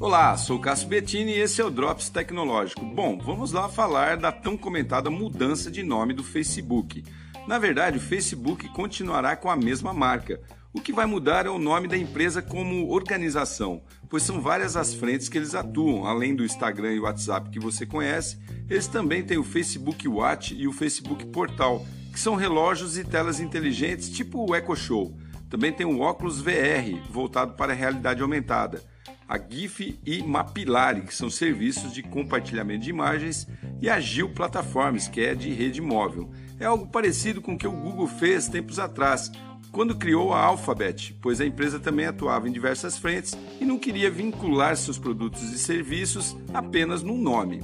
Olá, sou Cássio Bettini e esse é o Drops Tecnológico. Bom, vamos lá falar da tão comentada mudança de nome do Facebook. Na verdade, o Facebook continuará com a mesma marca. O que vai mudar é o nome da empresa como organização, pois são várias as frentes que eles atuam, além do Instagram e WhatsApp que você conhece, eles também têm o Facebook Watch e o Facebook Portal, que são relógios e telas inteligentes tipo o Echo Show. Também tem o óculos VR, voltado para a realidade aumentada a GIF e Mapilari, que são serviços de compartilhamento de imagens, e a Gil Platforms, que é de rede móvel. É algo parecido com o que o Google fez tempos atrás, quando criou a Alphabet, pois a empresa também atuava em diversas frentes e não queria vincular seus produtos e serviços apenas num nome.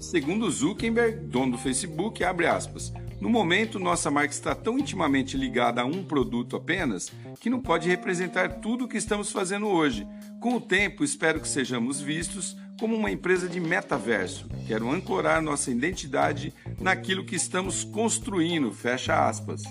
Segundo Zuckerberg, dono do Facebook, abre aspas, no momento, nossa marca está tão intimamente ligada a um produto apenas que não pode representar tudo o que estamos fazendo hoje. Com o tempo, espero que sejamos vistos como uma empresa de metaverso. Quero ancorar nossa identidade naquilo que estamos construindo. Fecha aspas.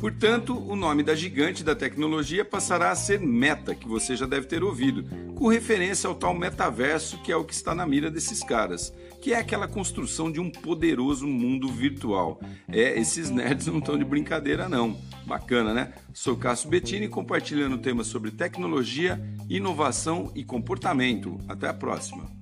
Portanto, o nome da gigante da tecnologia passará a ser Meta, que você já deve ter ouvido, com referência ao tal metaverso que é o que está na mira desses caras, que é aquela construção de um poderoso mundo virtual. É, esses nerds não estão de brincadeira não. Bacana, né? Sou Cássio Bettini compartilhando temas sobre tecnologia, inovação e comportamento. Até a próxima.